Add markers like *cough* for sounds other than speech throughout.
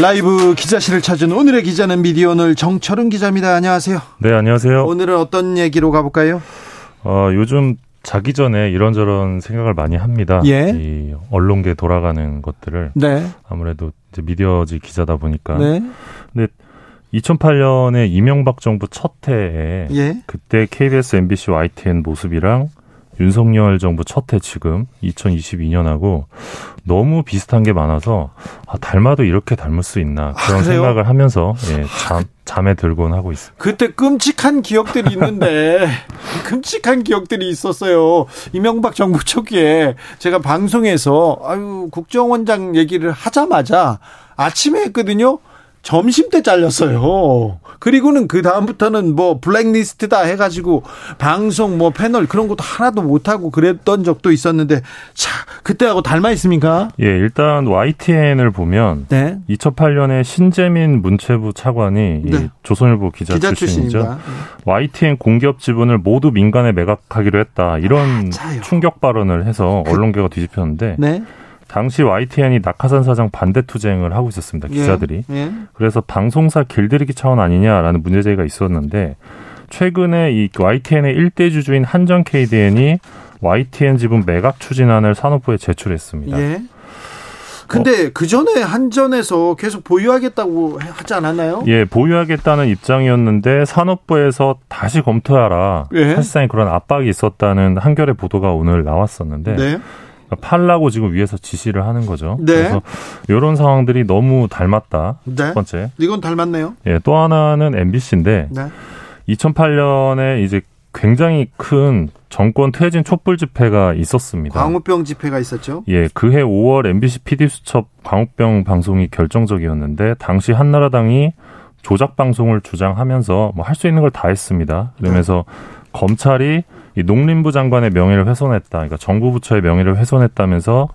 라이브 기자실을 찾은 오늘의 기자는 미디어 오늘 정철은 기자입니다. 안녕하세요. 네, 안녕하세요. 오늘은 어떤 얘기로 가볼까요? 어, 요즘 자기 전에 이런저런 생각을 많이 합니다. 예. 이 언론계 돌아가는 것들을 네. 아무래도 이제 미디어지 기자다 보니까. 네. 근데 2008년에 이명박 정부 첫 해에 예. 그때 KBS, MBC, YTN 모습이랑 윤석열 정부 첫 해 지금 2022년하고 너무 비슷한 게 많아서 아, 닮아도 이렇게 닮을 수 있나 그런 아? 생각을 하면서 예, 잠, 잠에 들곤 하고 있습니다. 그때 끔찍한 기억들이 있는데 *laughs* 끔찍한 기억들이 있었어요. 이명박 정부 초기에 제가 방송에서 아유 국정원장 얘기를 하자마자 아침에 했거든요. 점심 때 잘렸어요. 그리고는 그 다음부터는 뭐 블랙리스트다 해가지고 방송 뭐 패널 그런 것도 하나도 못하고 그랬던 적도 있었는데 자 그때하고 닮아 있습니까? 예, 일단 YTN을 보면 네. 2008년에 신재민 문체부 차관이 이 네. 조선일보 기자, 기자 출신이죠. 출신입니다. YTN 공기업 지분을 모두 민간에 매각하기로 했다. 이런 맞아요. 충격 발언을 해서 그- 언론계가 뒤집혔는데 네. 당시 YTN이 낙하산 사장 반대 투쟁을 하고 있었습니다. 기자들이. 예. 예. 그래서 방송사 길들이기 차원 아니냐라는 문제 제기가 있었는데 최근에 이 YTN의 일대 주주인 한전 KDN이 YTN 지분 매각 추진안을 산업부에 제출했습니다. 예. 근데 그 전에 한전에서 계속 보유하겠다고 하지 않았나요? 예, 보유하겠다는 입장이었는데 산업부에서 다시 검토하라. 예. 사실상 그런 압박이 있었다는 한겨레 보도가 오늘 나왔었는데 네. 팔라고 지금 위에서 지시를 하는 거죠. 네. 그래서 이런 상황들이 너무 닮았다. 네. 첫 번째. 이건 닮았네요. 예, 또 하나는 MBC인데 네. 2008년에 이제 굉장히 큰 정권 퇴진 촛불 집회가 있었습니다. 광우병 집회가 있었죠. 예, 그해 5월 MBC PD 수첩 광우병 방송이 결정적이었는데 당시 한나라당이 조작 방송을 주장하면서 뭐 할 수 있는 걸 다 했습니다. 그러면서 검찰이 이 농림부 장관의 명예를 훼손했다. 그러니까 정부 부처의 명예를 훼손했다면서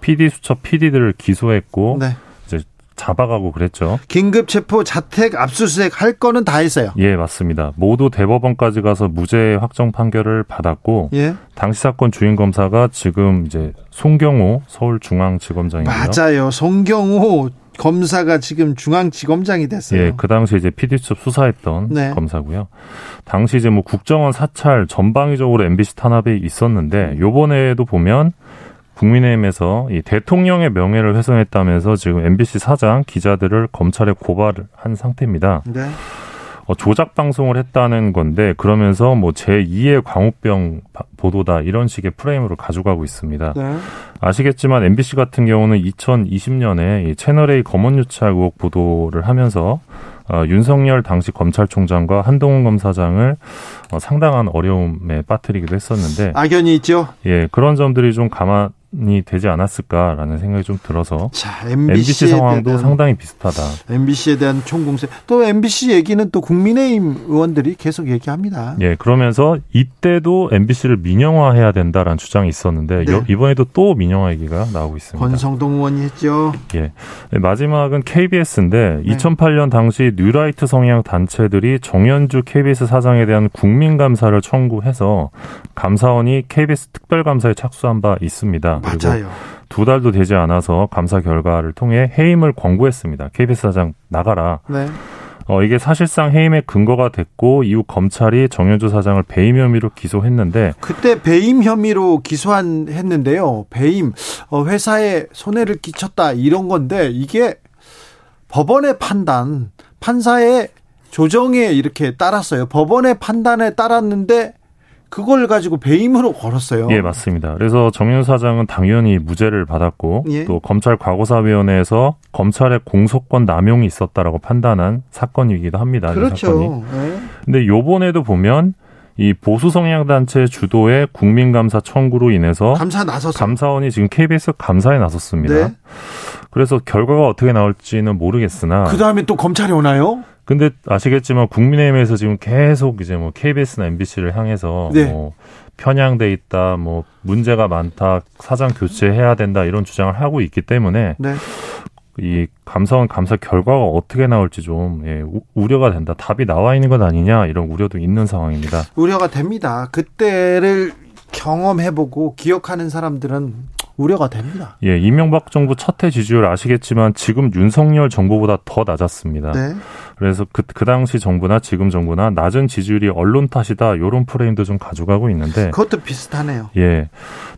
PD 수첩 PD들을 기소했고 네. 이제 잡아가고 그랬죠. 긴급 체포, 자택, 압수수색 할 거는 다 했어요. 예, 맞습니다. 모두 대법원까지 가서 무죄 확정 판결을 받았고 예. 당시 사건 주인 검사가 지금 이제 송경호 서울중앙지검장이고요. 맞아요. 송경호 검사가 지금 중앙지검장이 됐어요. 예, 그 당시 이제 PD수첩 수사했던 네. 검사고요. 당시 이제 뭐 국정원 사찰 전방위적으로 MBC 탄압이 있었는데 요번에도 보면 국민의힘에서 이 대통령의 명예를 훼손했다면서 지금 MBC 사장 기자들을 검찰에 고발을 한 상태입니다. 네. 어, 조작 방송을 했다는 건데 그러면서 뭐 제2의 광우병 바- 보도다 이런 식의 프레임으로 가져가고 있습니다. 네. 아시겠지만 MBC 같은 경우는 2020년에 이 채널A 검언 유착 의혹 보도를 하면서 어, 윤석열 당시 검찰총장과 한동훈 검사장을 어, 상당한 어려움에 빠뜨리기도 했었는데 악연이 있죠. 예 그런 점들이 좀 감안 이 되지 않았을까라는 생각이 좀 들어서 자, MBC 상황도 대한 상당히 비슷하다. MBC에 대한 총공세. 또 MBC 얘기는 또 국민의힘 의원들이 계속 얘기합니다. 예, 그러면서 이때도 MBC를 민영화해야 된다라는 주장이 있었는데 네. 여- 이번에도 또 민영화 얘기가 나오고 있습니다. 권성동 의원이 했죠. 예. 네, 마지막은 KBS인데 네. 2008년 당시 뉴라이트 성향 단체들이 정현주 KBS 사장에 대한 국민 감사를 청구해서 감사원이 KBS 특별 감사에 착수한 바 있습니다. 맞아요. 두 달도 되지 않아서 감사 결과를 통해 해임을 권고했습니다. KBS 사장 나가라. 네. 어, 이게 사실상 해임의 근거가 됐고 이후 검찰이 정현주 사장을 배임 혐의로 기소했는데 그때 배임 혐의로 기소한 했는데요. 배임 어, 회사에 손해를 끼쳤다 이런 건데 이게 법원의 판단, 판사의 조정에 이렇게 따랐어요. 법원의 판단에 따랐는데 그걸 가지고 배임으로 걸었어요. 예, 맞습니다. 그래서 정윤 사장은 당연히 무죄를 받았고 예. 또 검찰 과거사위원회에서 검찰의 공소권 남용이 있었다라고 판단한 사건이기도 합니다. 이 사건이. 그렇죠. 네. 근데 요번에도 보면 이 보수 성향 단체 주도의 국민 감사 청구로 인해서 감사 나섰어요. 감사원이 지금 KBS 감사에 나섰습니다. 네. 그래서 결과가 어떻게 나올지는 모르겠으나 그 다음에 또 검찰이 오나요? 근데 아시겠지만 국민의힘에서 지금 계속 이제 뭐 KBS나 MBC를 향해서 네. 뭐 편향돼 있다, 뭐 문제가 많다, 사장 교체해야 된다 이런 주장을 하고 있기 때문에 네. 이 감사원 감사 결과가 어떻게 나올지 좀 예, 우려가 된다. 답이 나와 있는 것 아니냐 이런 우려도 있는 상황입니다. 우려가 됩니다. 그때를 경험해보고 기억하는 사람들은 우려가 됩니다. 예, 이명박 정부 첫 해 지지율 아시겠지만 지금 윤석열 정부보다 더 낮았습니다. 네. 그래서 그, 그 당시 정부나 지금 정부나 낮은 지지율이 언론 탓이다 이런 프레임도 좀 가져가고 있는데 그것도 비슷하네요. 예.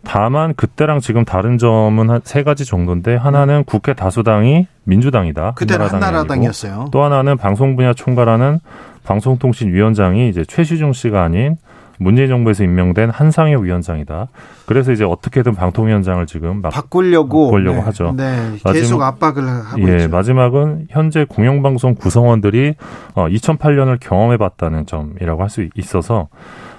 다만 그때랑 지금 다른 점은 한 세 가지 정도인데 하나는 음. 국회 다수당이 민주당이다. 그때는 한나라당이었어요. 또 하나는 방송 분야 총괄하는 방송통신위원장이 이제 최시중 씨가 아닌 문재인 정부에서 임명된 한상혁 위원장이다. 그래서 이제 어떻게든 방통위원장을 지금 막 바꾸려고 바꾸려고 네. 하죠. 네. 계속 마지막, 압박을 하고 예, 있죠. 마지막은 현재 공영방송 구성원들이 어, 2008년을 경험해봤다는 점이라고 할 수 있어서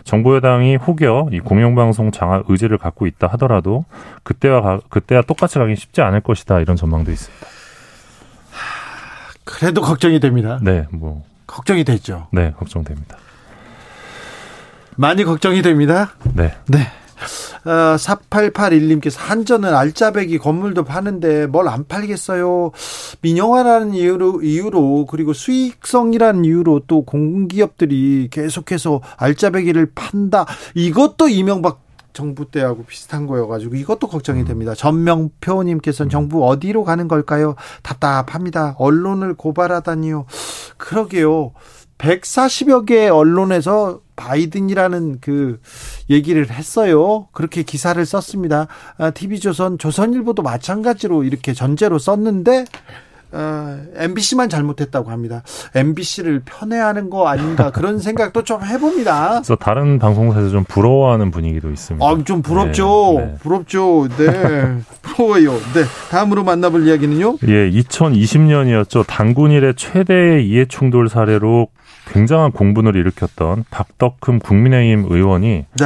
정부 여당이 혹여 이 공영방송 장악 의지를 갖고 있다 하더라도 그때와 가, 그때와 똑같이 가긴 쉽지 않을 것이다 이런 전망도 있습니다. 그래도 걱정이 됩니다. 네, 뭐 걱정이 됐죠. 네, 걱정됩니다. 많이 걱정이 됩니다. 네. 네. 어, 4881님께서 한전은 알짜배기 건물도 파는데 뭘 안 팔겠어요. 민영화라는 이유로, 이유로 그리고 수익성이라는 이유로 또 공기업들이 계속해서 알짜배기를 판다. 이것도 이명박 정부 때하고 비슷한 거여가지고 이것도 걱정이 음. 됩니다. 전명표님께서는 음. 정부 어디로 가는 걸까요? 답답합니다. 언론을 고발하다니요. 그러게요. 140여 개 언론에서 바이든이라는 그 얘기를 했어요. 그렇게 기사를 썼습니다. 아, TV조선, 조선일보도 마찬가지로 이렇게 전제로 썼는데 어, MBC만 잘못했다고 합니다. MBC를 편애하는 거 아닌가 그런 *laughs* 생각도 좀 해봅니다. 그래서 다른 방송사에서 좀 부러워하는 분위기도 있습니다. 아, 좀 부럽죠. 네, 네. 부럽죠. 네. *laughs* 부러워요. 네. 다음으로 만나볼 이야기는요? 예, 2020년이었죠. 단군 일의 최대의 이해 충돌 사례로 굉장한 공분을 일으켰던 박덕흠 국민의힘 의원이 네.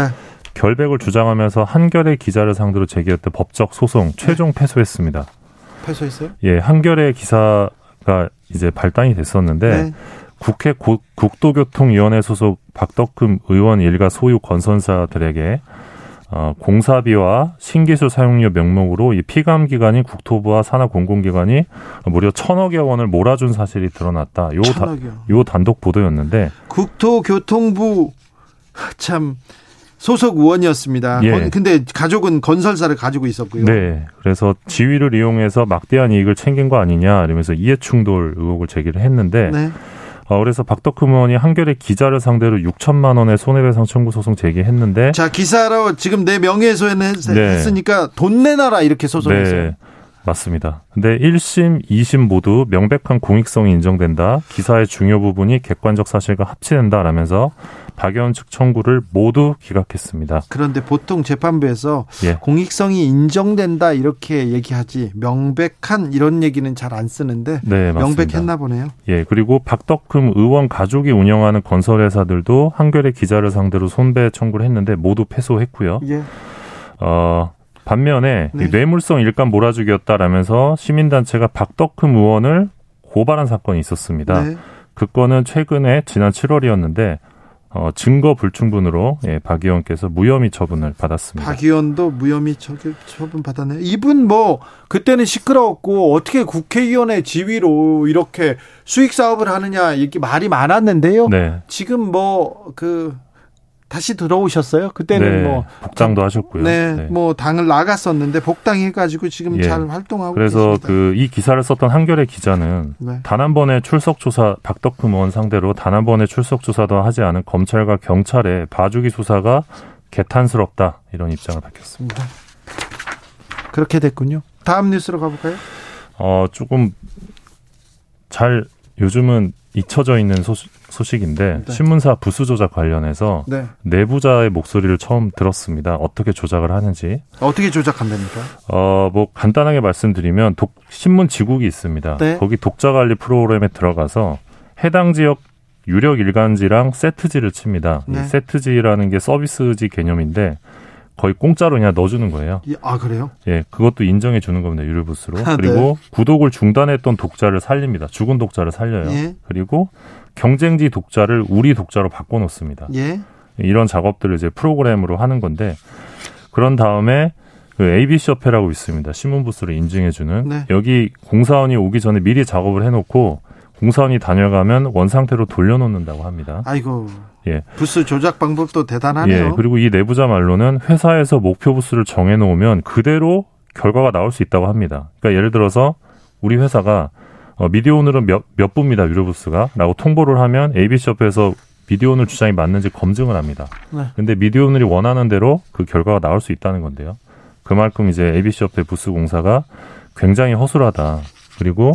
결백을 주장하면서 한겨레 기자를 상대로 제기했던 법적 소송 최종 패소했습니다. 패소했어요? 예, 한겨레 기사가 이제 발단이 됐었는데 네. 국회 고, 국도교통위원회 소속 박덕흠 의원 일가 소유 건설사들에게 어, 공사비와 신기술 사용료 명목으로 이 피감 기관인 국토부와 산하 공공기관이 무려 천억여 원을 몰아준 사실이 드러났다. 요, 다, 요 단독 보도였는데 국토교통부 참 소속 의원이었습니다. 예. 근데 가족은 건설사를 가지고 있었고요. 네. 그래서 지위를 이용해서 막대한 이익을 챙긴 거 아니냐 이러면서 이해충돌 의혹을 제기를 했는데 네. 어, 그래서 박덕흠 의원이 한겨레 기자를 상대로 6천만 원의 손해배상 청구 소송 제기했는데 자 기사로 지금 내 명예훼손 네. 했으니까 돈 내놔라 이렇게 소송했어요. 네. 맞습니다. 근데 1심, 2심 모두 명백한 공익성이 인정된다. 기사의 중요 부분이 객관적 사실과 합치된다라면서 박의원 측 청구를 모두 기각했습니다. 그런데 보통 재판부에서 예. 공익성이 인정된다 이렇게 얘기하지 명백한 이런 얘기는 잘 안 쓰는데 네, 명백했나 보네요. 예, 그리고 박덕흠 의원 가족이 운영하는 건설회사들도 한겨레 기자를 상대로 손배 청구를 했는데 모두 패소했고요. 예. 어, 반면에 네. 뇌물성 일감 몰아주기였다라면서 시민단체가 박덕흠 의원을 고발한 사건이 있었습니다. 네. 그 건은 최근에 지난 7월이었는데 어, 증거 불충분으로 예, 박 의원께서 무혐의 처분을 받았습니다. 박 의원도 무혐의 처분 받았네요. 이분 뭐 그때는 시끄러웠고 어떻게 국회의원의 지위로 이렇게 수익 사업을 하느냐 이렇게 말이 많았는데요. 네. 지금 뭐 그 다시 들어오셨어요? 그때는 네, 뭐 복당도 하셨고요. 네, 네, 뭐 당을 나갔었는데 복당해가지고 지금 예, 잘 활동하고 그래서 그 이 기사를 썼던 한겨레 기자는 네. 단한 번의 출석 조사 박덕흠 의원 상대로 단 한 번의 출석 조사도 하지 않은 검찰과 경찰의 봐주기 수사가 개탄스럽다 이런 입장을 밝혔습니다. 그렇게 됐군요. 다음 뉴스로 가볼까요? 어 조금 잘 요즘은 잊혀져 있는 소식, 소식인데 네. 신문사 부수 조작 관련해서 네. 내부자의 목소리를 처음 들었습니다. 어떻게 조작을 하는지. 어떻게 조작한답니까? 어, 뭐 간단하게 말씀드리면 독, 신문 지국이 있습니다. 네. 거기 독자 관리 프로그램에 들어가서 해당 지역 유력 일간지랑 세트지를 칩니다. 이 네. 세트지라는 게 서비스지 개념인데 거의 공짜로 그냥 넣어주는 거예요. 아 그래요? 예, 그것도 인정해 주는 겁니다 유료 부스로. 아, 그리고 네. 구독을 중단했던 독자를 살립니다. 죽은 독자를 살려요. 예. 그리고 경쟁지 독자를 우리 독자로 바꿔놓습니다. 예. 이런 작업들을 이제 프로그램으로 하는 건데 그런 다음에 그 ABC 협회라고 있습니다. 신문 부스를 인증해주는 네. 여기 공사원이 오기 전에 미리 작업을 해놓고 공사원이 다녀가면 원 상태로 돌려놓는다고 합니다. 아이고. 예. 부스 조작 방법도 대단하네요. 예. 그리고 이 내부자 말로는 회사에서 목표 부스를 정해놓으면 그대로 결과가 나올 수 있다고 합니다. 그러니까 예를 들어서 우리 회사가 어, 미디어오늘은 몇, 몇 부입니다, 유료 부스가. 라고 통보를 하면 ABC협회에서 미디어오늘 주장이 맞는지 검증을 합니다. 네. 근데 미디어오늘이 원하는 대로 그 결과가 나올 수 있다는 건데요. 그만큼 이제 ABC협회 부스 공사가 굉장히 허술하다. 그리고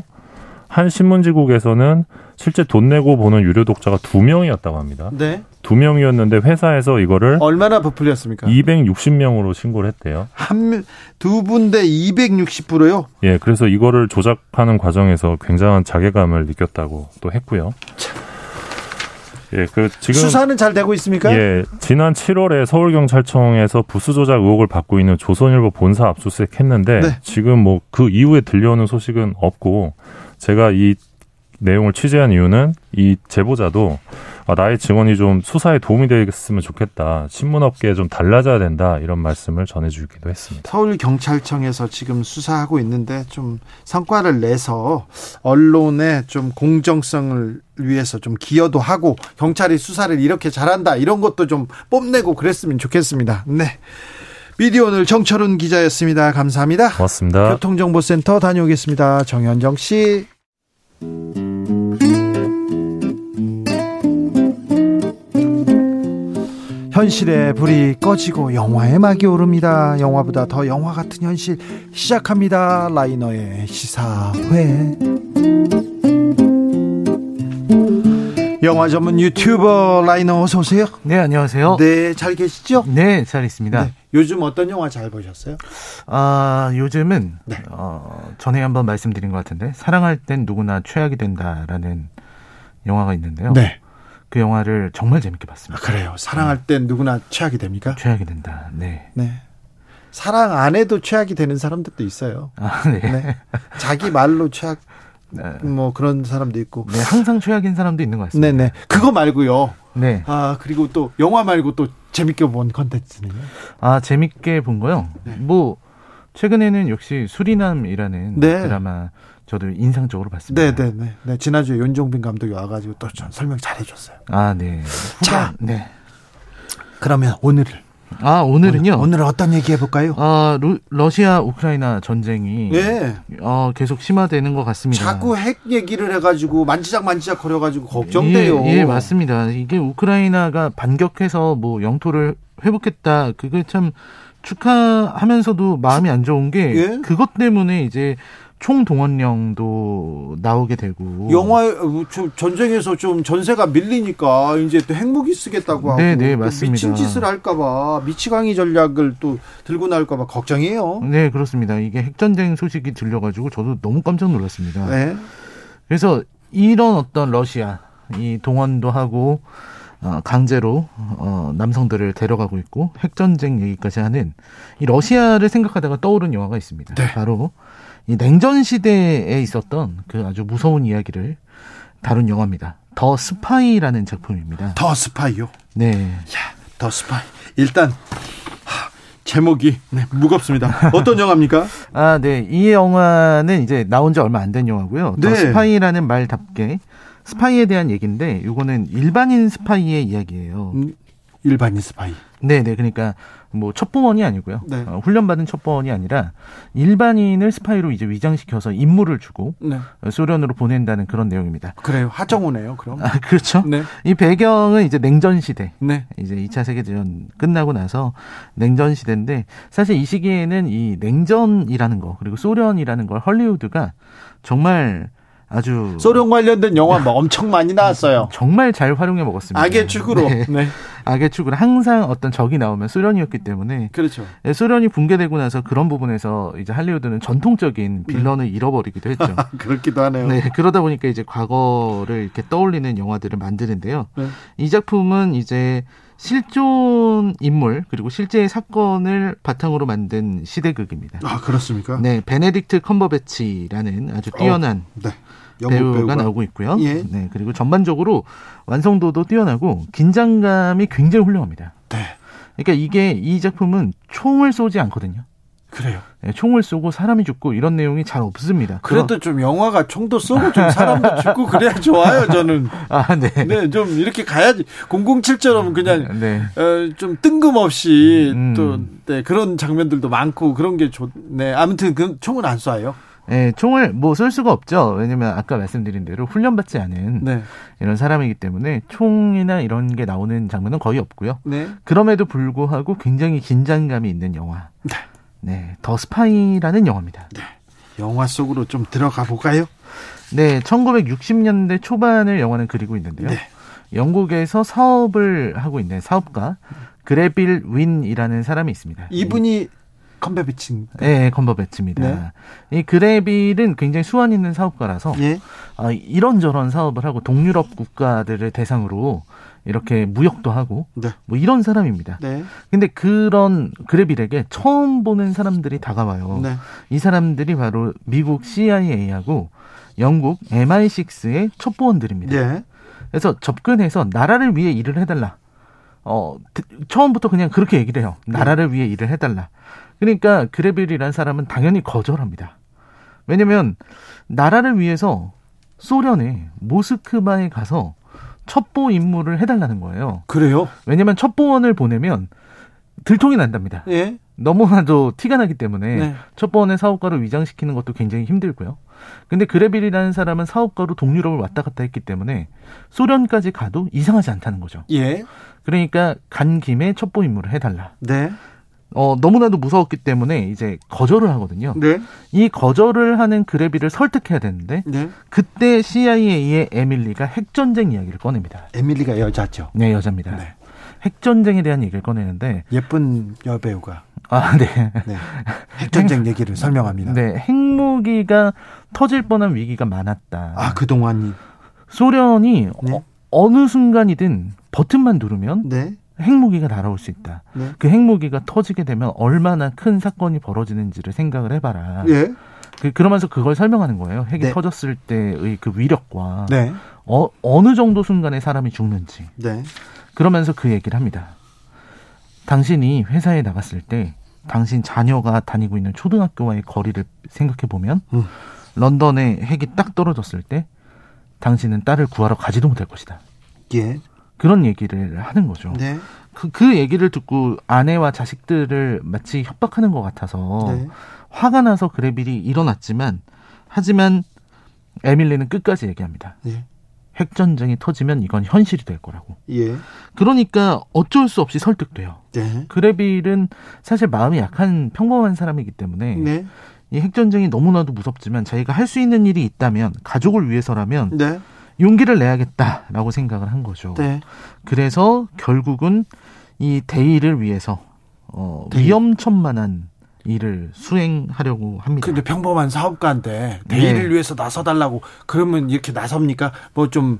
한 신문지국에서는 실제 돈 내고 보는 유료 독자가 두 명이었다고 합니다. 네. 두 명이었는데 회사에서 이거를 얼마나 부풀렸습니까? 260명으로 신고를 했대요. 한 두 분대 260%요? 예, 그래서 이거를 조작하는 과정에서 굉장한 자괴감을 느꼈다고 또 했고요. 예, 그 지금 수사는 잘 되고 있습니까? 예, 지난 7월에 서울경찰청에서 부수 조작 의혹을 받고 있는 조선일보 본사 압수수색했는데 네. 지금 뭐 그 이후에 들려오는 소식은 없고 제가 이 내용을 취재한 이유는 이 제보자도 아, 나의 증언이 좀 수사에 도움이 되겠으면 좋겠다. 신문업계에 좀 달라져야 된다. 이런 말씀을 전해주기도 했습니다. 서울경찰청에서 지금 수사하고 있는데 좀 성과를 내서 언론의 좀 공정성을 위해서 좀 기여도 하고 경찰이 수사를 이렇게 잘한다. 이런 것도 좀 뽐내고 그랬으면 좋겠습니다. 네. 미디어 오늘 정철훈 기자였습니다. 감사합니다. 고맙습니다. 교통정보센터 다녀오겠습니다. 정현정 씨. 현실의 불이 꺼지고 영화의 막이 오릅니다. 영화보다 더 영화 같은 현실 시작합니다. 라이너의 시사회. 영화 전문 유튜버 라이너 어서 오세요. 네, 안녕하세요. 네, 잘 계시죠? 네, 잘 있습니다. 네, 요즘 어떤 영화 잘 보셨어요? 아, 요즘은 네. 어, 전에 한번 말씀드린 것 같은데 사랑할 땐 누구나 최악이 된다라는 영화가 있는데요. 네. 그 영화를 정말 재밌게 봤습니다. 아, 그래요. 사랑할 네. 땐 누구나 최악이 됩니까? 최악이 된다. 네. 네. 사랑 안 해도 최악이 되는 사람들도 있어요. 아, 네. 네. 자기 말로 최악 네. 뭐 그런 사람도 있고. 네, 항상 최악인 사람도 있는 것 같습니다. 네네. 그거 말고요. 네. 아 그리고 또 영화 말고 또 재밌게 본 컨텐츠는요? 아 재밌게 본 거요. 네. 뭐 최근에는 역시 수리남이라는 네. 드라마 저도 인상적으로 봤습니다. 네, 네, 네. 네 지난주에 윤종빈 감독이 와가지고 또 설명 잘해줬어요. 아, 네. 자, 네. 그러면 오늘을 아 오늘은요. 오늘, 은 어떤 얘기 해볼까요? 아 루, 러시아 우크라이나 전쟁이 네. 어, 계속 심화되는 것 같습니다. 자꾸 핵 얘기를 해가지고 만지작 만지작 거려가지고 걱정돼요. 예, 예, 맞습니다. 이게 우크라이나가 반격해서 뭐 영토를 회복했다. 그게 참 축하하면서도 마음이 안 좋은 게 예? 그것 때문에 이제 총동원령도 나오게 되고 영화 전쟁에서 좀 전세가 밀리니까 이제 또 핵무기 쓰겠다고 하고 네, 네, 맞습니다. 미친 짓을 할까봐 미치광이 전략을 또 들고 나올까봐 걱정이에요. 네 그렇습니다. 이게 핵전쟁 소식이 들려가지고 저도 너무 깜짝 놀랐습니다. 네. 그래서 이런 어떤 러시아 이 동원도 하고 어, 강제로 어, 남성들을 데려가고 있고 핵전쟁 얘기까지 하는 이 러시아를 생각하다가 떠오른 영화가 있습니다. 네. 바로 이 냉전 시대에 있었던 그 아주 무서운 이야기를 다룬 영화입니다. The Spy라는 작품입니다. The Spy요? 네. 야, The Spy. 일단 하, 제목이 네, 무겁습니다. 어떤 영화입니까? *laughs* 아, 네. 이 영화는 이제 나온 지 얼마 안 된 영화고요. 네. The Spy라는 말답게 스파이에 대한 얘기인데 이거는 일반인 스파이의 이야기예요. 음, 일반인 스파이. 네, 네. 그러니까 뭐 첩보원이 아니고요. 네. 어, 훈련받은 첩보원이 아니라 일반인을 스파이로 이제 위장시켜서 임무를 주고 네. 소련으로 보낸다는 그런 내용입니다. 그래요. 하정우네요. 그럼. 아, 그렇죠. 네. 이 배경은 이제 냉전 시대. 네. 이제 2차 세계 대전 끝나고 나서 냉전 시대인데 사실 이 시기에는 이 냉전이라는 거 그리고 소련이라는 걸 헐리우드가 정말 아주 소련 관련된 영화 뭐 엄청 많이 나왔어요. *laughs* 정말 잘 활용해 먹었습니다. 악의 축으로. 네. 네. 악의 축으로 항상 어떤 적이 나오면 소련이었기 때문에 그렇죠. 네, 소련이 붕괴되고 나서 그런 부분에서 이제 할리우드는 전통적인 villain을 네. 잃어버리기도 했죠. *laughs* 그렇기도 하네요. 네, 그러다 보니까 이제 과거를 이렇게 떠올리는 영화들을 만드는데요. 네. 이 작품은 이제 실존 인물 그리고 실제 사건을 바탕으로 만든 시대극입니다. 아 그렇습니까? 네, 베네딕트 컴버배치라는 아주 뛰어난 어, 네. 배우가, 배우가, 나오고 있고요. 예. 네, 그리고 전반적으로 완성도도 뛰어나고 긴장감이 굉장히 훌륭합니다. 네. 그러니까 이게 이 작품은 총을 쏘지 않거든요. 그래요. 네, 총을 쏘고 사람이 죽고 이런 내용이 잘 없습니다. 그래도 좀 영화가 총도 쏘고 좀 사람도 *laughs* 죽고 그래야 좋아요, 저는. 아, 네. 네, 좀 이렇게 가야지. 007처럼 그냥 네. 어, 좀 뜬금없이 음. 또 네, 그런 장면들도 많고 그런 게 좋네. 아무튼 그 총은 안 쏴요. 네, 총을 뭐 쏠 수가 없죠. 왜냐면 아까 말씀드린 대로 훈련받지 않은 네. 이런 사람이기 때문에 총이나 이런 게 나오는 장면은 거의 없고요. 네. 그럼에도 불구하고 굉장히 긴장감이 있는 영화. 네. 네, The Spy라는 영화입니다. 네. 영화 속으로 좀 들어가 볼까요? 네, 1960년대 초반을 영화는 그리고 있는데요. 네. 영국에서 사업을 하고 있는 사업가 그레빌 윈이라는 사람이 있습니다. 이분이 컴버배치. 네, 컴버배치입니다. 네. 이 그레빌은 굉장히 수완 있는 사업가라서 예. 아, 이런저런 사업을 하고 동유럽 국가들을 대상으로 이렇게 무역도 하고 네. 뭐 이런 사람입니다. 네. 근데 그런 그레빌에게 처음 보는 사람들이 다가와요. 네. 이 사람들이 바로 미국 CIA하고 영국 MI6의 첩보원들입니다. 네. 그래서 접근해서 나라를 위해 일을 해달라. 어 처음부터 그냥 그렇게 얘기를 해요. 나라를 위해 일을 해달라. 그러니까 그레빌이라는 사람은 당연히 거절합니다. 왜냐면 나라를 위해서 소련의 모스크바에 가서 첩보 임무를 해달라는 거예요. 그래요? 왜냐면 첩보원을 보내면 들통이 난답니다. 예. 너무나도 티가 나기 때문에 네. 첩보원의 사업가를 위장시키는 것도 굉장히 힘들고요. 근데 그레빌이라는 사람은 사업가로 동유럽을 왔다 갔다 했기 때문에 소련까지 가도 이상하지 않다는 거죠. 예. 그러니까 간 김에 첩보 임무를 해달라. 네. 어, 너무나도 무서웠기 때문에 이제 거절을 하거든요. 네. 이 거절을 하는 그레비를 설득해야 되는데 네. 그때 CIA의 에밀리가 핵전쟁 이야기를 꺼냅니다. 에밀리가 여자죠? 네, 여자입니다. 네. 핵전쟁에 대한 얘기를 꺼내는데 예쁜 여배우가 아, 네. 네. 핵전쟁 얘기를 설명합니다. 네, 핵무기가 터질 뻔한 위기가 많았다. 아, 그동안 소련이 네. 어, 느 순간이든 버튼만 누르면 네. 핵무기가 날아올 수 있다. 네. 그 핵무기가 터지게 되면 얼마나 큰 사건이 벌어지는지를 생각을 해봐라. 예. 그, 그러면서 그걸 설명하는 거예요. 핵이 네. 터졌을 때의 그 위력과 네. 어, 어느 정도 순간에 사람이 죽는지. 네. 그러면서 그 얘기를 합니다. 당신이 회사에 나갔을 때 당신 자녀가 다니고 있는 초등학교와의 거리를 생각해 보면 음. 런던에 핵이 딱 떨어졌을 때 당신은 딸을 구하러 가지도 못할 것이다. 예. 그런 얘기를 하는 거죠. 네. 그, 그 얘기를 듣고 아내와 자식들을 마치 협박하는 것 같아서 네. 화가 나서 그레빌이 일어났지만 하지만 에밀리는 끝까지 얘기합니다. 네. 핵전쟁이 터지면 이건 현실이 될 거라고. 예. 그러니까 어쩔 수 없이 설득돼요. 네. 그레빌은 사실 마음이 약한 평범한 사람이기 때문에 네. 이 핵전쟁이 너무나도 무섭지만 자기가 할 수 있는 일이 있다면 가족을 위해서라면 네. 용기를 내야겠다라고 생각을 한 거죠. 네. 그래서 결국은 이 대의를 위해서 어, 대의. 위험천만한 일을 수행하려고 합니다. 근데 평범한 사업가인데 대의를 네. 위해서 나서달라고 그러면 이렇게 나섭니까? 뭐 좀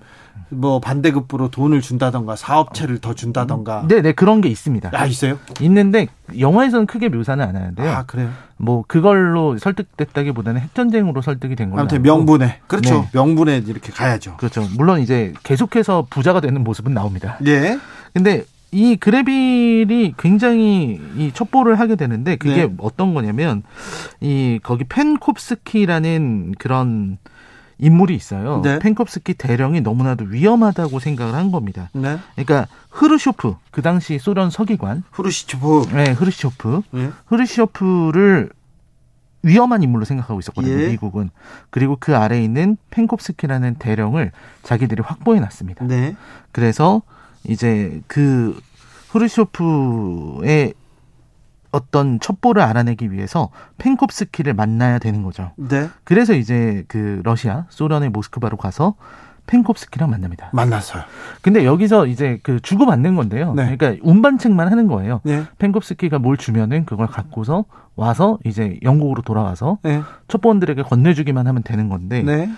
뭐뭐 반대급부로 돈을 준다던가 사업체를 더 준다던가. 네, 네 그런 게 있습니다. 아 있어요? 있는데 영화에서는 크게 묘사는 안 하는데요. 아 그래요? 뭐 그걸로 설득됐다기보다는 핵전쟁으로 설득이 된 걸로. 아무튼 명분에 그렇죠. 네. 명분에 이렇게 가야죠. 그렇죠. 물론 이제 계속해서 부자가 되는 모습은 나옵니다. 네. 근데 이 그래빌이 굉장히 이 첩보를 하게 되는데 그게 네. 어떤 거냐면 이 거기 펜콥스키라는 그런 인물이 있어요. 네. 펜콥스키 대령이 너무나도 위험하다고 생각을 한 겁니다. 네. 그러니까 흐르쇼프 그 당시 소련 서기관 흐르시초프 네, 흐르쇼프 네. 흐르쇼프를 위험한 인물로 생각하고 있었거든요. 예. 미국은 그리고 그 아래에 있는 펜콥스키라는 대령을 자기들이 확보해 놨습니다. 네. 그래서 이제 그 후르쇼프의 어떤 첩보를 알아내기 위해서 펜콥스키를 만나야 되는 거죠. 네. 그래서 이제 그 러시아, 소련의 모스크바로 가서 펜콥스키랑 만납니다. 만났어요. 근데 여기서 이제 그 주고 받는 건데요. 네. 그러니까 운반책만 하는 거예요. 네. 펜콥스키가 뭘 주면은 그걸 갖고서 와서 이제 영국으로 돌아와서 네. 첩보원들에게 건네주기만 하면 되는 건데 네.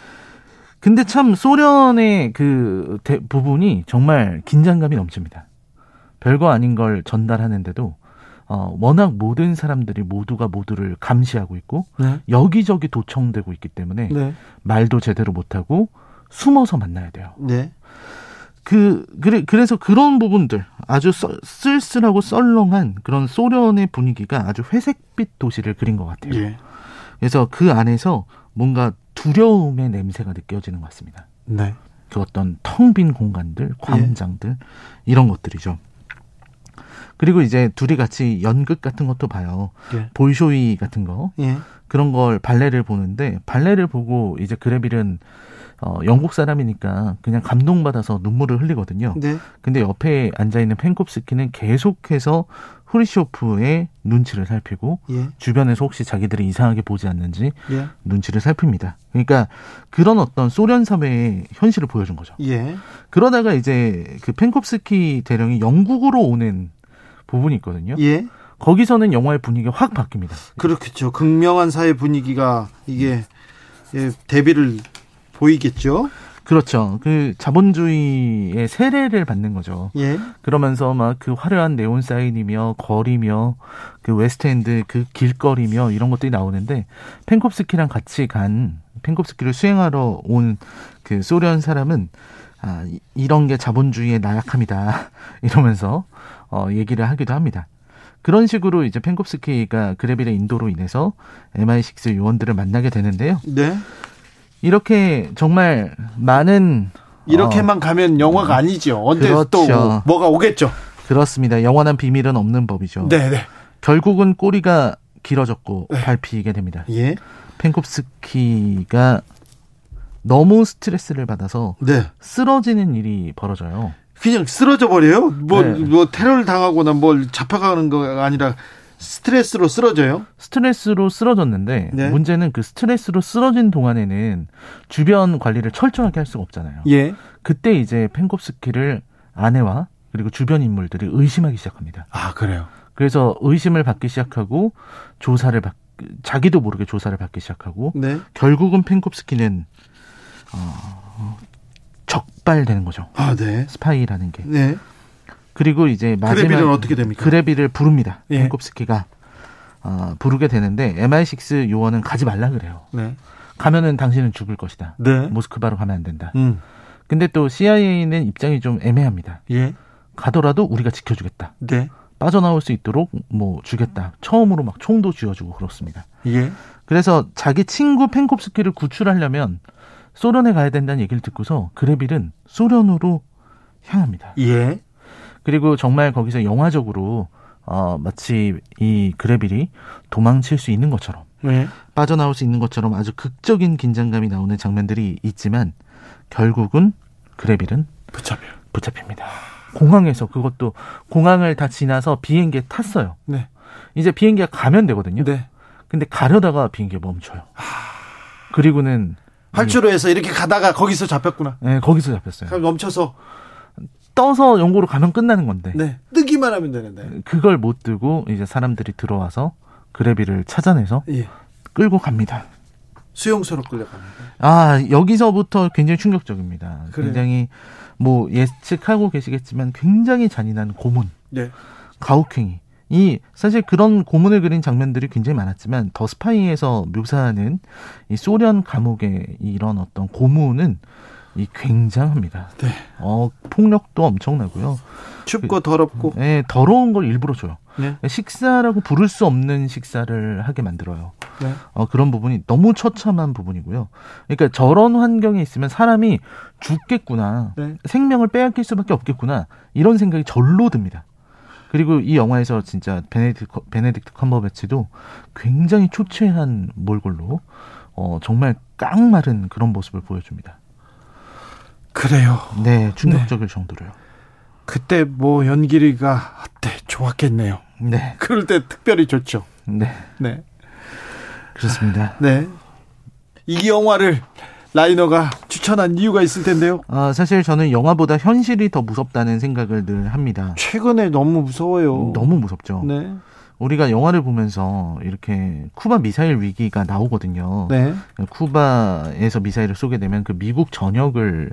근데 참 소련의 그 대, 부분이 정말 긴장감이 넘칩니다. 별거 아닌 걸 전달하는데도 어, 워낙 모든 사람들이 모두가 모두를 감시하고 있고 네. 여기저기 도청되고 있기 때문에 네. 말도 제대로 못하고 숨어서 만나야 돼요. 네. 그 그래 그래서 그런 부분들 아주 썰, 쓸쓸하고 썰렁한 그런 소련의 분위기가 아주 회색빛 도시를 그린 것 같아요. 예. 그래서 그 안에서 뭔가 두려움의 냄새가 느껴지는 것 같습니다. 네. 그 어떤 텅 빈 공간들, 광장들 예. 이런 것들이죠. 그리고 이제 둘이 같이 연극 같은 것도 봐요. 예. 볼쇼이 같은 거. 예. 그런 걸 발레를 보는데 발레를 보고 이제 그레빌은 어, 영국 사람이니까 그냥 감동받아서 눈물을 흘리거든요. 네. 근데 옆에 앉아 있는 펜콥스키는 계속해서 후리쇼프의 눈치를 살피고 예. 주변에서 혹시 자기들이 이상하게 보지 않는지 예. 눈치를 살핍니다. 그러니까 그런 어떤 소련 사회의 현실을 보여준 거죠. 예. 그러다가 이제 그 펜콥스키 대령이 영국으로 오는 부분이 있거든요. 예. 거기서는 영화의 분위기가 확 바뀝니다. 그렇겠죠. 극명한 사회 분위기가 이게 예, 대비를 보이겠죠. 그렇죠. 그 자본주의의 세례를 받는 거죠. 예. 그러면서 막 그 화려한 네온 사인이며 거리며 그 웨스트엔드 그 길거리며 이런 것들이 나오는데 펜콥스키랑 같이 간 펜콥스키를 수행하러 온 그 소련 사람은 아 이런 게 자본주의의 나약함이다 *laughs* 이러면서 어 얘기를 하기도 합니다. 그런 식으로 이제 펜콥스키가 그레빌의 인도로 인해서 MI6 요원들을 만나게 되는데요. 네. 이렇게 정말 많은 이렇게만 어, 가면 영화가 아니죠. 언제 그렇죠. 또 뭐가 오겠죠. 그렇습니다. 영원한 비밀은 없는 법이죠. 네, 네. 결국은 꼬리가 길어졌고 네. 밟히게 됩니다. 예. 펜콥스키가 너무 스트레스를 받아서 네. 쓰러지는 일이 벌어져요. 그냥 쓰러져 버려요? 뭐, 네. 뭐 테러를 당하거나 뭘 잡혀가는 거 아니라 스트레스로 쓰러져요? 스트레스로 쓰러졌는데 네. 문제는 그 스트레스로 쓰러진 동안에는 주변 관리를 철저하게 할 수가 없잖아요. 예. 그때 이제 펜콥스키를 아내와 그리고 주변 인물들이 의심하기 시작합니다. 아 그래요. 그래서 의심을 받기 시작하고 조사를 받 자기도 모르게 조사를 받기 시작하고 네. 결국은 펜콥스키는 어, 적발되는 거죠. 아, 네. 스파이라는 게. 네. 그리고 이제 마지막 그래비는 어떻게 됩니까? 그래비를 부릅니다. 예. 펜콥스키가 어, 부르게 되는데 MI6 요원은 가지 말라 그래요. 네. 가면은 당신은 죽을 것이다. 네. 모스크바로 가면 안 된다. 음. 근데 또 CIA는 입장이 좀 애매합니다. 예. 가더라도 우리가 지켜주겠다. 네. 빠져나올 수 있도록 뭐 주겠다. 처음으로 막 총도 쥐어주고 그렇습니다. 예. 그래서 자기 친구 펜콥스키를 구출하려면 소련에 가야 된다는 얘기를 듣고서 그레빌은 소련으로 향합니다. 예. 그리고 정말 거기서 영화적으로 어, 마치 이 그레빌이 도망칠 수 있는 것처럼 네. 빠져나올 수 있는 것처럼 아주 극적인 긴장감이 나오는 장면들이 있지만 결국은 그레빌은 붙잡혀 붙잡힙니다. 공항에서 그것도 공항을 다 지나서 비행기에 탔어요. 네. 이제 비행기가 가면 되거든요. 네. 근데 가려다가 비행기가 멈춰요. 그리고는 활주로에서 이렇게 가다가 거기서 잡혔구나. 네, 거기서 잡혔어요. 그럼 멈춰서 떠서 연고로 가면 끝나는 건데. 네. 뜨기만 하면 되는데. 그걸 못 뜨고 이제 사람들이 들어와서 그래비를 찾아내서 예. 끌고 갑니다. 수용소로 끌려갑니다. 아 여기서부터 굉장히 충격적입니다. 그래요. 굉장히 뭐 예측하고 계시겠지만 굉장히 잔인한 고문, 네. 가혹행위. 이 사실 그런 고문을 그린 장면들이 굉장히 많았지만 더 스파이에서 묘사하는 이 소련 감옥의 이런 어떤 고문은 이 굉장합니다. 네. 어, 폭력도 엄청나고요. 춥고 더럽고. 네, 더러운 걸 일부러 줘요. 네. 식사라고 부를 수 없는 식사를 하게 만들어요. 네. 어, 그런 부분이 너무 처참한 부분이고요. 그러니까 저런 환경에 있으면 사람이 죽겠구나. 네. 생명을 빼앗길 수밖에 없겠구나. 이런 생각이 절로 듭니다. 그리고 이 영화에서 진짜 베네딕트, 베네딕트 컴버배치도 굉장히 초췌한 몰골로 어, 정말 깡마른 그런 모습을 보여줍니다. 그래요. 네, 충격적일 네. 정도로요. 그때 뭐 연기리가 네, 좋았겠네요. 네. 그럴 때 특별히 좋죠. 네. 네. 그렇습니다. 네. 이 영화를 라이너가 추천한 이유가 있을 텐데요. 아, 사실 저는 영화보다 현실이 더 무섭다는 생각을 늘 합니다. 최근에 너무 무서워요. 너무 무섭죠. 네. 우리가 영화를 보면서 이렇게 쿠바 미사일 위기가 나오거든요. 네. 쿠바에서 미사일을 쏘게 되면 그 미국 전역을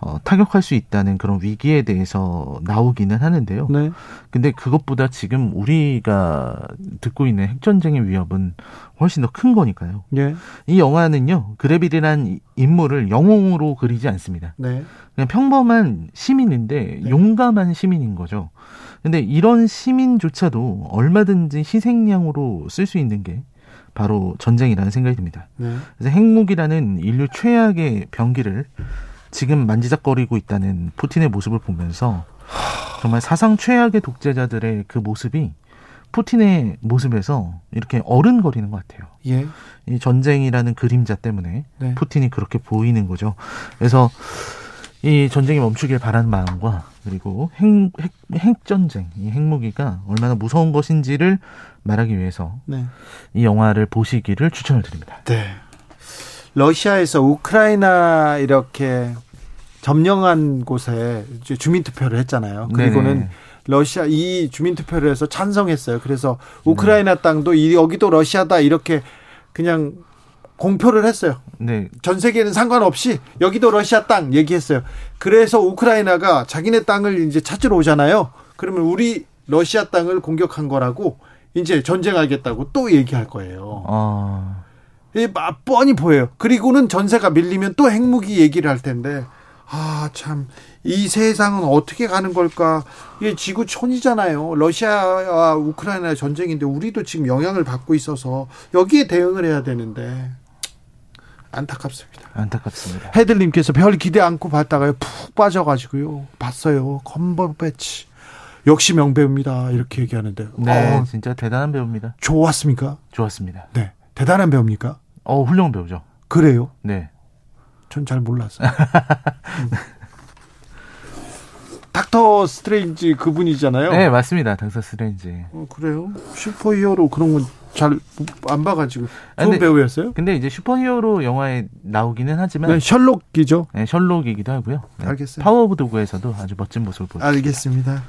어, 타격할 수 있다는 그런 위기에 대해서 나오기는 하는데요. 네. 근데 그것보다 지금 우리가 듣고 있는 핵전쟁의 위협은 훨씬 더 큰 거니까요. 네. 이 영화는요, 그레빌이란 인물을 영웅으로 그리지 않습니다. 네. 그냥 평범한 시민인데 네. 용감한 시민인 거죠. 근데 이런 시민조차도 얼마든지 희생양으로 쓸 수 있는 게 바로 전쟁이라는 생각이 듭니다. 네. 그래서 핵무기라는 인류 최악의 병기를 지금 만지작거리고 있다는 푸틴의 모습을 보면서 정말 사상 최악의 독재자들의 그 모습이 푸틴의 모습에서 이렇게 어른거리는 것 같아요. 예. 이 전쟁이라는 그림자 때문에 네. 푸틴이 그렇게 보이는 거죠. 그래서 이 전쟁이 멈추길 바라는 마음과 그리고 핵, 핵, 핵전쟁, 이 핵무기가 얼마나 무서운 것인지를 말하기 위해서 네. 이 영화를 보시기를 추천을 드립니다. 네. 러시아에서 우크라이나 이렇게 점령한 곳에 주민투표를 했잖아요. 그리고는 네네. 러시아 이 주민투표를 해서 찬성했어요. 그래서 우크라이나 네. 땅도 여기도 러시아다 이렇게 그냥 공표를 했어요. 네. 전 세계는 상관없이 여기도 러시아 땅 얘기했어요. 그래서 우크라이나가 자기네 땅을 이제 찾으러 오잖아요. 그러면 우리 러시아 땅을 공격한 거라고 이제 전쟁하겠다고 또 얘기할 거예요. 아. 이 뻔히 보여요. 그리고는 전세가 밀리면 또 핵무기 얘기를 할 텐데 아, 참. 이 세상은 어떻게 가는 걸까? 이게 지구촌이잖아요. 러시아와 우크라이나 전쟁인데 우리도 지금 영향을 받고 있어서 여기에 대응을 해야 되는데 안타깝습니다. 안타깝습니다. 헤들님께서 별 기대 않고 봤다가요 푹 빠져가지고요 봤어요. 컴버배치 역시 명배우입니다. 이렇게 얘기하는데. 네, 어, 진짜 대단한 배우입니다. 좋았습니까? 좋았습니다. 네, 대단한 배우입니까? 어, 훌륭한 배우죠. 그래요? 네. 전 잘 몰랐어요. *laughs* 음. 닥터 스트레인지 그분이잖아요. 네, 맞습니다. 닥터 스트레인지. 어, 그래요? 슈퍼히어로 그런 건 잘 안 봐가지고 좋은 근데, 배우였어요? 근데 이제 슈퍼히어로 영화에 나오기는 하지만 네, 셜록이죠. 네, 셜록이기도 하고요. 네, 알겠어요. 파워 오브 도그에서도 아주 멋진 모습을 보였습니다. 알겠습니다.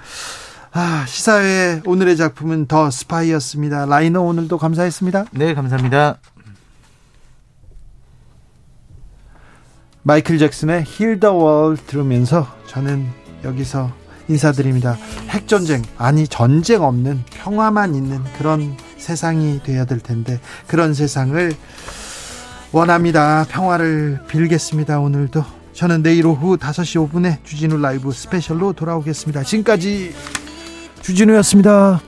아, 시사회 오늘의 작품은 더 스파이였습니다. 라이너 오늘도 감사했습니다. 네, 감사합니다. 마이클 잭슨의 Heal the World 들으면서 저는 여기서 인사드립니다. 핵전쟁, 아니 전쟁 없는 평화만 있는 그런 세상이 되어야 될 텐데 그런 세상을 원합니다. 평화를 빌겠습니다. 오늘도 저는 내일 오후 5시 5분에 주진우 라이브 스페셜로 돌아오겠습니다. 지금까지 주진우였습니다.